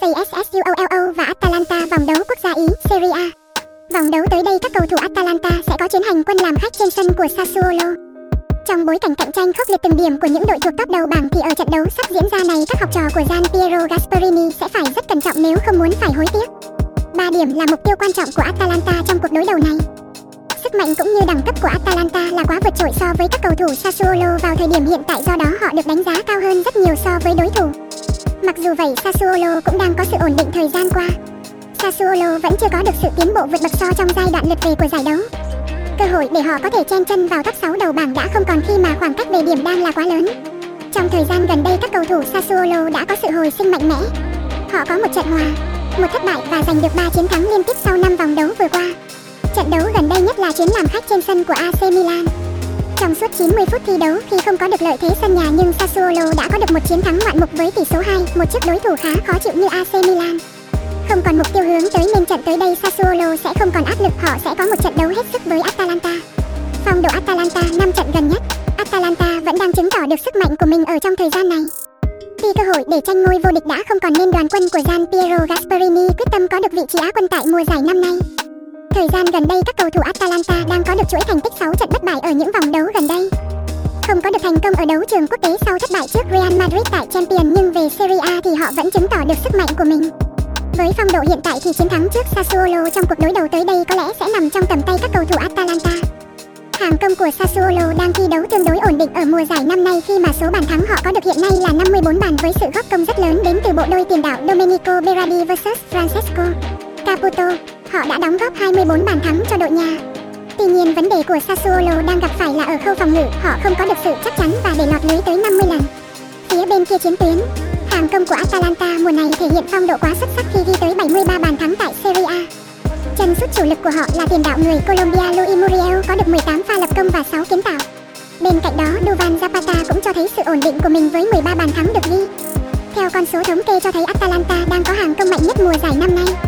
CSSUOLO và Atalanta, vòng đấu quốc gia Ý, Serie A. Vòng đấu tới đây, các cầu thủ Atalanta sẽ có chuyến hành quân làm khách trên sân của Sassuolo. Trong bối cảnh cạnh tranh khốc liệt từng điểm của những đội thuộc top đầu bảng thì ở trận đấu sắp diễn ra này, các học trò của Gian Piero Gasperini sẽ phải rất cẩn trọng nếu không muốn phải hối tiếc. 3 điểm là mục tiêu quan trọng của Atalanta trong cuộc đối đầu này. Sức mạnh cũng như đẳng cấp của Atalanta là quá vượt trội so với các cầu thủ Sassuolo vào thời điểm hiện tại, do đó họ được đánh giá cao hơn rất nhiều so với đối thủ. Mặc dù vậy, Sassuolo cũng đang có sự ổn định thời gian qua. Sassuolo vẫn chưa có được sự tiến bộ vượt bậc so trong giai đoạn lượt về của giải đấu. Cơ hội để họ có thể chen chân vào top 6 đầu bảng đã không còn khi mà khoảng cách về điểm đang là quá lớn. Trong thời gian gần đây các cầu thủ Sassuolo đã có sự hồi sinh mạnh mẽ. Họ có một trận hòa, một thất bại và giành được 3 chiến thắng liên tiếp sau 5 vòng đấu vừa qua. Trận đấu gần đây nhất là chuyến làm khách trên sân của AC Milan. Trong suốt 90 phút thi đấu khi không có được lợi thế sân nhà nhưng Sassuolo đã có được một chiến thắng ngoạn mục với tỷ số 2, một trước đối thủ khá khó chịu như AC Milan. Không còn mục tiêu hướng tới nên trận tới đây Sassuolo sẽ không còn áp lực, họ sẽ có một trận đấu hết sức với Atalanta. Phong độ Atalanta 5 trận gần nhất, Atalanta vẫn đang chứng tỏ được sức mạnh của mình ở trong thời gian này. Khi cơ hội để tranh ngôi vô địch đã không còn nên đoàn quân của Gian Piero Gasperini quyết tâm có được vị trí Á quân tại mùa giải năm nay. Thời gian gần đây các cầu thủ Atalanta đang có được chuỗi thành tích 6 trận bất bại ở những vòng đấu gần đây. Không có được thành công ở đấu trường quốc tế sau thất bại trước Real Madrid tại Champions nhưng về Serie A thì họ vẫn chứng tỏ được sức mạnh của mình. Với phong độ hiện tại thì chiến thắng trước Sassuolo trong cuộc đối đầu tới đây có lẽ sẽ nằm trong tầm tay các cầu thủ Atalanta. Hàng công của Sassuolo đang thi đấu tương đối ổn định ở mùa giải năm nay khi mà số bàn thắng họ có được hiện nay là 54 bàn với sự góp công rất lớn đến từ bộ đôi tiền đạo Domenico Berardi vs Francesco Caputo. Họ đã đóng góp 24 bàn thắng cho đội nhà. Tuy nhiên vấn đề của Sassuolo đang gặp phải là ở khâu phòng ngự, họ không có được sự chắc chắn và để lọt lưới tới 50 lần. Phía bên kia chiến tuyến, hàng công của Atalanta mùa này thể hiện phong độ quá xuất sắc khi ghi tới 73 bàn thắng tại Serie A. Chân sút chủ lực của họ là tiền đạo người Colombia Luis Muriel có được 18 pha lập công và 6 kiến tạo. Bên cạnh đó, Duvan Zapata cũng cho thấy sự ổn định của mình với 13 bàn thắng được ghi. Theo con số thống kê cho thấy Atalanta đang có hàng công mạnh nhất mùa giải năm nay.